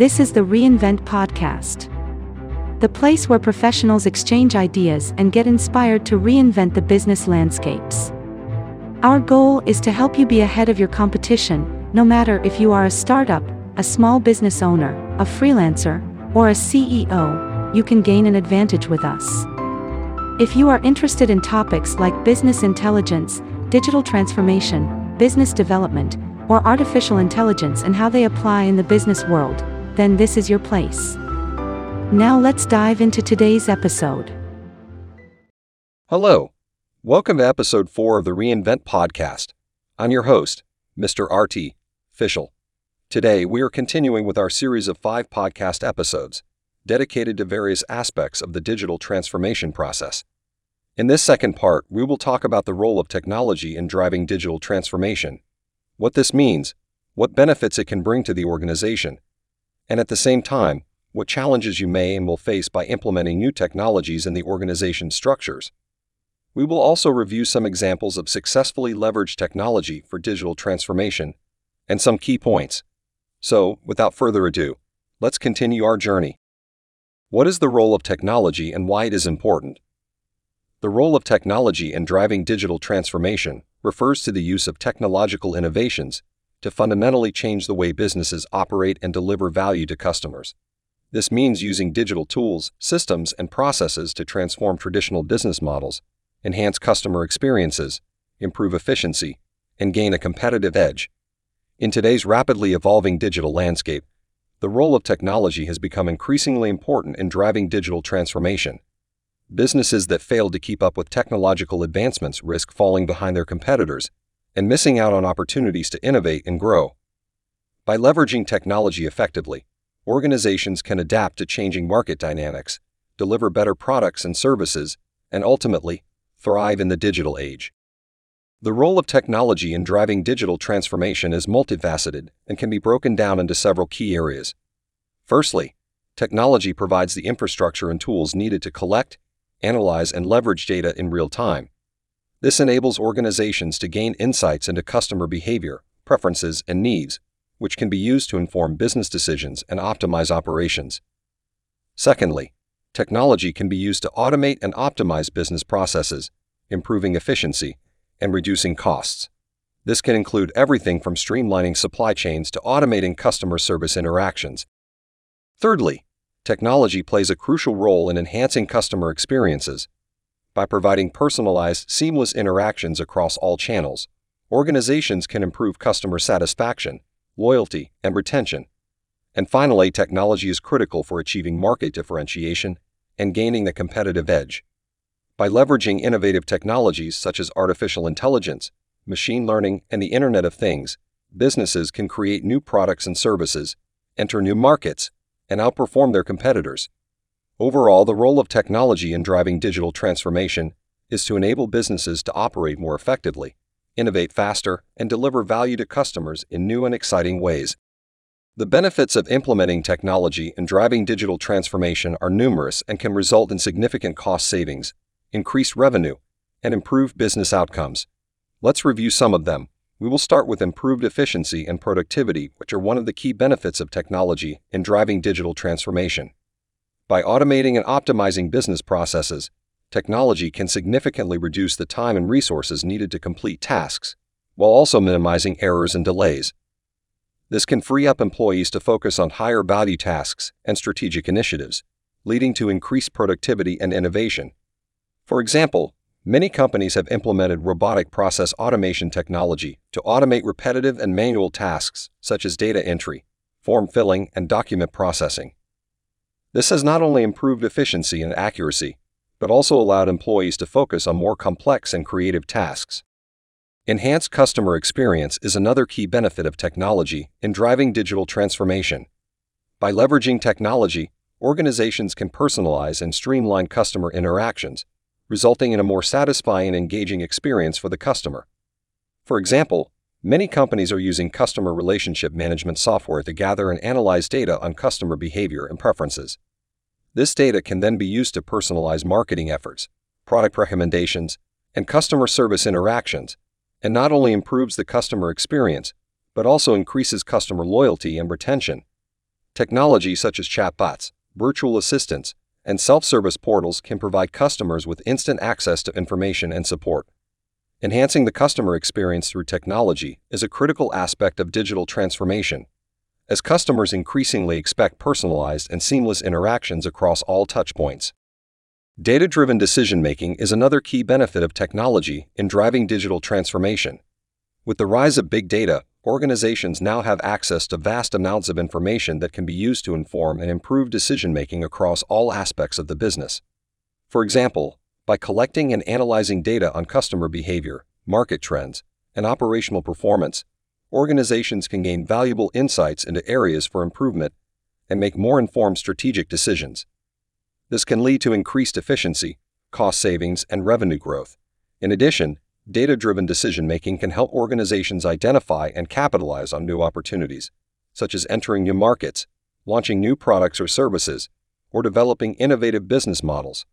This is the Reinvent Podcast, the place where professionals exchange ideas and get inspired to reinvent the business landscapes. Our goal is to help you be ahead of your competition, no matter if you are a startup, a small business owner, a freelancer, or a CEO, you can gain an advantage with us. If you are interested in topics like business intelligence, digital transformation, business development, or artificial intelligence and how they apply in the business world, then this is your place. Now let's dive into today's episode. Hello. Welcome to episode 4 of the Reinvent podcast. I'm your host, Mr. RT Fischel. Today, we are continuing with our series of five podcast episodes dedicated to various aspects of the digital transformation process. In this second part, we will talk about the role of technology in driving digital transformation what this means, what benefits it can bring to the organization, and at the same time, what challenges you may and will face by implementing new technologies in the organization's structures. We will also review some examples of successfully leveraged technology for digital transformation and some key points. So, without further ado, let's continue our journey. What is the role of technology and why it is important? The role of technology in driving digital transformation refers to the use of technological innovations to fundamentally change the way businesses operate and deliver value to customers. This means using digital tools, systems, and processes to transform traditional business models, enhance customer experiences, improve efficiency, and gain a competitive edge. In today's rapidly evolving digital landscape, the role of technology has become increasingly important in driving digital transformation. Businesses that fail to keep up with technological advancements risk falling behind their competitors and missing out on opportunities to innovate and grow. By leveraging technology effectively, organizations can adapt to changing market dynamics, deliver better products and services, and ultimately, thrive in the digital age. The role of technology in driving digital transformation is multifaceted and can be broken down into several key areas. Firstly, technology provides the infrastructure and tools needed to collect, analyze, and leverage data in real time. This enables organizations to gain insights into customer behavior, preferences, and needs, which can be used to inform business decisions and optimize operations. Secondly, technology can be used to automate and optimize business processes, improving efficiency and reducing costs. This can include everything from streamlining supply chains to automating customer service interactions. Thirdly, technology plays a crucial role in enhancing customer experiences. By providing personalized, seamless interactions across all channels, organizations can improve customer satisfaction, loyalty, and retention. And finally, technology is critical for achieving market differentiation and gaining the competitive edge. By leveraging innovative technologies such as artificial intelligence, machine learning, and the Internet of Things, businesses can create new products and services, enter new markets, and outperform their competitors. Overall, the role of technology in driving digital transformation is to enable businesses to operate more effectively, innovate faster, and deliver value to customers in new and exciting ways. The benefits of implementing technology and driving digital transformation are numerous and can result in significant cost savings, increased revenue, and improved business outcomes. Let's review some of them. We will start with improved efficiency and productivity, which are one of the key benefits of technology in driving digital transformation. By automating and optimizing business processes, technology can significantly reduce the time and resources needed to complete tasks, while also minimizing errors and delays. This can free up employees to focus on higher value tasks and strategic initiatives, leading to increased productivity and innovation. For example, Many companies have implemented robotic process automation technology to automate repetitive and manual tasks such as data entry, form filling, and document processing. This has not only improved efficiency and accuracy, but also allowed employees to focus on more complex and creative tasks. Enhanced customer experience is another key benefit of technology in driving digital transformation. By leveraging technology, organizations can personalize and streamline customer interactions resulting in a more satisfying and engaging experience for the customer. For example, many companies are using customer relationship management software to gather and analyze data on customer behavior and preferences. This data can then be used to personalize marketing efforts, product recommendations, and customer service interactions, and not only improves the customer experience, but also increases customer loyalty and retention. Technology such as chatbots, virtual assistants, and self service portals can provide customers with instant access to information and support. Enhancing the customer experience through technology is a critical aspect of digital transformation, as customers increasingly expect personalized and seamless interactions across all touchpoints. Data driven decision making is another key benefit of technology in driving digital transformation. With the rise of big data, organizations now have access to vast amounts of information that can be used to inform and improve decision making across all aspects of the business. For example, by collecting and analyzing data on customer behavior, market trends, and operational performance, organizations can gain valuable insights into areas for improvement and make more informed strategic decisions. This can lead to increased efficiency, cost savings, and revenue growth. In addition, data driven decision making can help organizations identify and capitalize on new opportunities, such as entering new markets, launching new products or services, or developing innovative business models.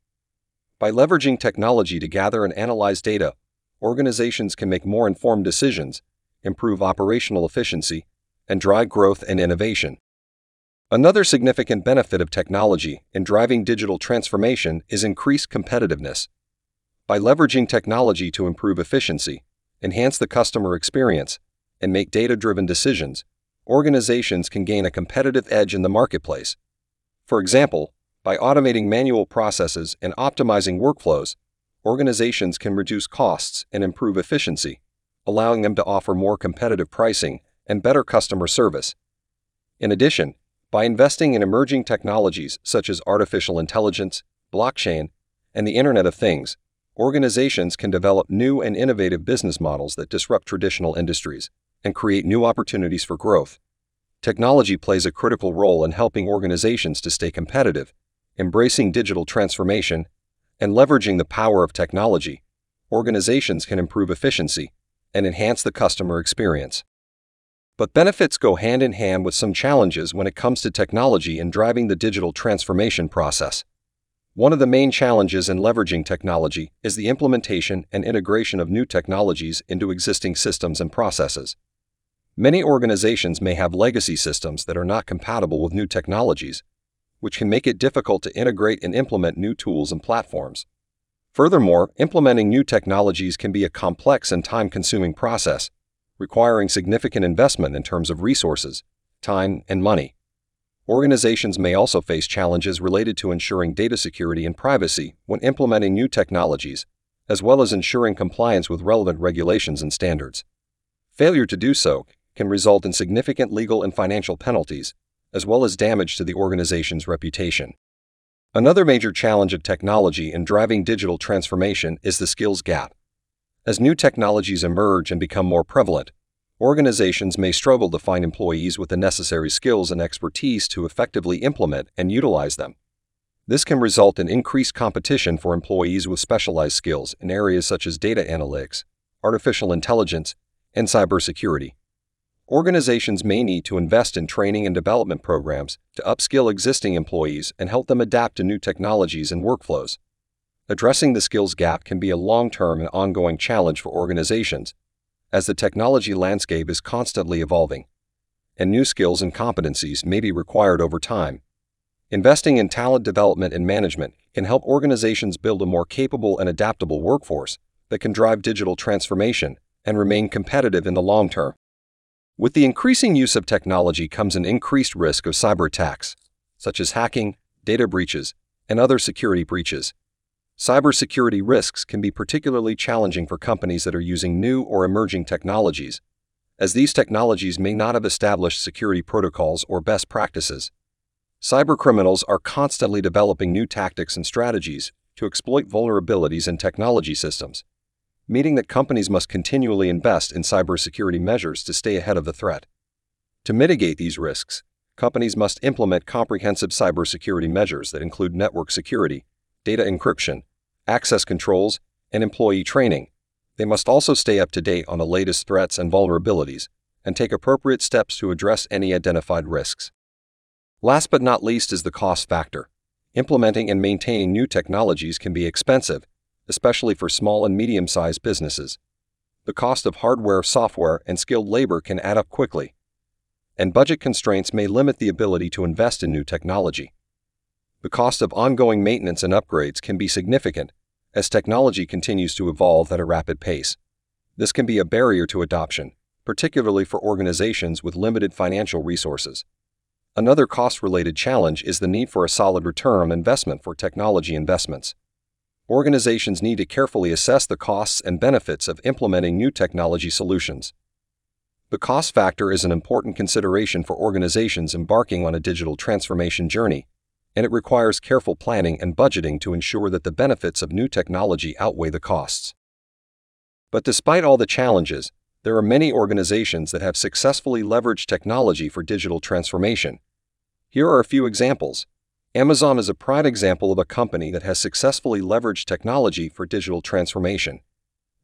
By leveraging technology to gather and analyze data, organizations can make more informed decisions, improve operational efficiency, and drive growth and innovation. Another significant benefit of technology in driving digital transformation is increased competitiveness. By leveraging technology to improve efficiency, enhance the customer experience, and make data driven decisions, organizations can gain a competitive edge in the marketplace. For example, by automating manual processes and optimizing workflows, organizations can reduce costs and improve efficiency, allowing them to offer more competitive pricing and better customer service. In addition, by investing in emerging technologies such as artificial intelligence, blockchain, and the Internet of Things, organizations can develop new and innovative business models that disrupt traditional industries and create new opportunities for growth. Technology plays a critical role in helping organizations to stay competitive embracing digital transformation, and leveraging the power of technology, organizations can improve efficiency and enhance the customer experience. But benefits go hand in hand with some challenges when it comes to technology in driving the digital transformation process. One of the main challenges in leveraging technology is the implementation and integration of new technologies into existing systems and processes. Many organizations may have legacy systems that are not compatible with new technologies, which can make it difficult to integrate and implement new tools and platforms. Furthermore, implementing new technologies can be a complex and time consuming process, requiring significant investment in terms of resources, time, and money. Organizations may also face challenges related to ensuring data security and privacy when implementing new technologies, as well as ensuring compliance with relevant regulations and standards. Failure to do so can result in significant legal and financial penalties, as well as damage to the organization's reputation. Another major challenge of technology in driving digital transformation is the skills gap. As new technologies emerge and become more prevalent, organizations may struggle to find employees with the necessary skills and expertise to effectively implement and utilize them. This can result in increased competition for employees with specialized skills in areas such as data analytics, artificial intelligence, and cybersecurity. Organizations may need to invest in training and development programs to upskill existing employees and help them adapt to new technologies and workflows. Addressing the skills gap can be a long term and ongoing challenge for organizations, as the technology landscape is constantly evolving, and new skills and competencies may be required over time. Investing in talent development and management can help organizations build a more capable and adaptable workforce that can drive digital transformation and remain competitive in the long term. With the increasing use of technology comes an increased risk of cyber attacks, such as hacking, data breaches, and other security breaches. Cybersecurity risks can be particularly challenging for companies that are using new or emerging technologies, as these technologies may not have established security protocols or best practices. Cybercriminals are constantly developing new tactics and strategies to exploit vulnerabilities in technology systems meaning that companies must continually invest in cybersecurity measures to stay ahead of the threat. To mitigate these risks, companies must implement comprehensive cybersecurity measures that include network security, data encryption, access controls, and employee training. They must also stay up to date on the latest threats and vulnerabilities and take appropriate steps to address any identified risks. Last but not least is the cost factor. Implementing and maintaining new technologies can be expensive especially for small and medium sized businesses. The cost of hardware, software, and skilled labor can add up quickly. and budget constraints may limit the ability to invest in new technology. The cost of ongoing maintenance and upgrades can be significant as technology continues to evolve at a rapid pace. This can be a barrier to adoption, particularly for organizations with limited financial resources. Another cost related challenge is the need for a solid return on investment for technology investments. Organizations need to carefully assess the costs and benefits of implementing new technology solutions. The cost factor is an important consideration for organizations embarking on a digital transformation journey, and it requires careful planning and budgeting to ensure that the benefits of new technology outweigh the costs. But despite all the challenges, there are many organizations that have successfully leveraged technology for digital transformation. Here are a few examples. Amazon is a prime example of a company that has successfully leveraged technology for digital transformation.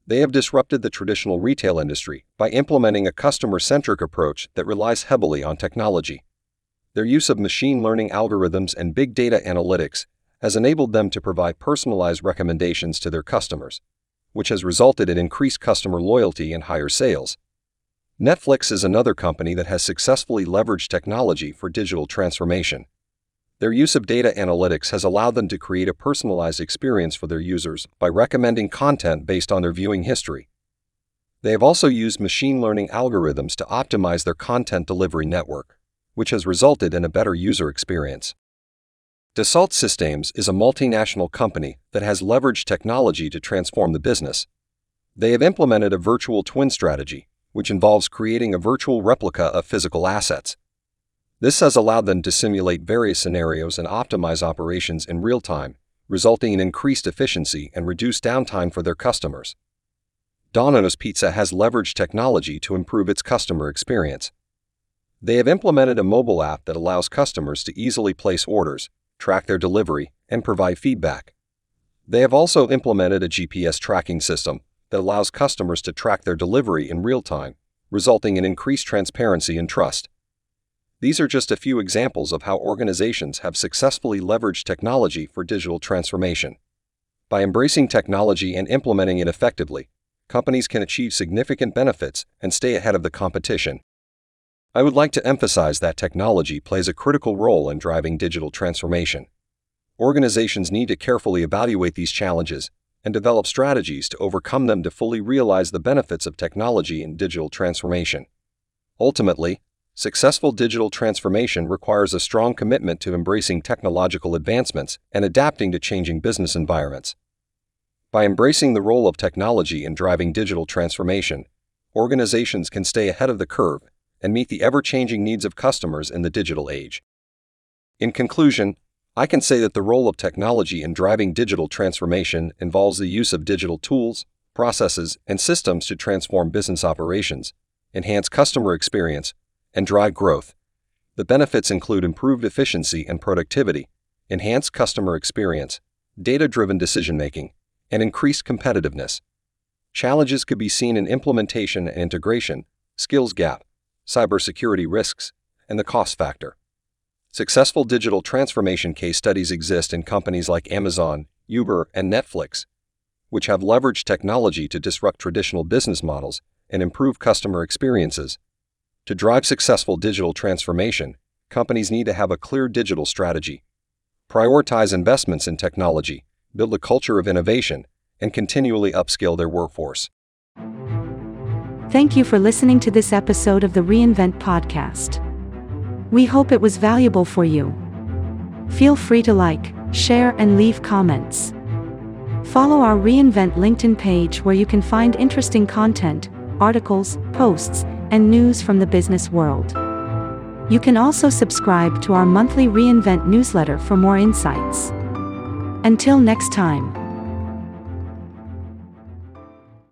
They have disrupted the traditional retail industry by implementing a customer centric approach that relies heavily on technology. Their use of machine learning algorithms and big data analytics has enabled them to provide personalized recommendations to their customers which has resulted in increased customer loyalty and higher sales. Netflix is another company that has successfully leveraged technology for digital transformation. Their use of data analytics has allowed them to create a personalized experience for their users by recommending content based on their viewing history. They have also used machine learning algorithms to optimize their content delivery network, which has resulted in a better user experience. Dassault Systems is a multinational company that has leveraged technology to transform the business. They have implemented a virtual twin strategy, which involves creating a virtual replica of physical assets. This has allowed them to simulate various scenarios and optimize operations in real time, resulting in increased efficiency and reduced downtime for their customers. Domino's Pizza has leveraged technology to improve its customer experience. They have implemented a mobile app that allows customers to easily place orders, track their delivery, and provide feedback. They have also implemented a GPS tracking system that allows customers to track their delivery in real time, resulting in increased transparency and trust. These are just a few examples of how organizations have successfully leveraged technology for digital transformation. By embracing technology and implementing it effectively, companies can achieve significant benefits and stay ahead of the competition. I would like to emphasize that technology plays a critical role in driving digital transformation. Organizations need to carefully evaluate these challenges and develop strategies to overcome them to fully realize the benefits of technology in digital transformation. Ultimately, successful digital transformation requires a strong commitment to embracing technological advancements and adapting to changing business environments. By embracing the role of technology in driving digital transformation, organizations can stay ahead of the curve and meet the ever changing needs of customers in the digital age. In conclusion, I can say that the role of technology in driving digital transformation involves the use of digital tools, processes, and systems to transform business operations, enhance customer experience, and drive growth. The benefits include improved efficiency and productivity, enhanced customer experience, data driven decision making, and increased competitiveness. Challenges could be seen in implementation and integration, skills gap, cybersecurity risks, and the cost factor. Successful digital transformation case studies exist in companies like Amazon, Uber, and Netflix, which have leveraged technology to disrupt traditional business models and improve customer experiences. To drive successful digital transformation, companies need to have a clear digital strategy, prioritize investments in technology, build a culture of innovation, and continually upskill their workforce. Thank you for listening to this episode of the Reinvent Podcast. We hope it was valuable for you. Feel free to like, share, and leave comments. Follow our Reinvent LinkedIn page where you can find interesting content, articles, posts, and news from the business world. You can also subscribe to our monthly Reinvent newsletter for more insights. Until next time.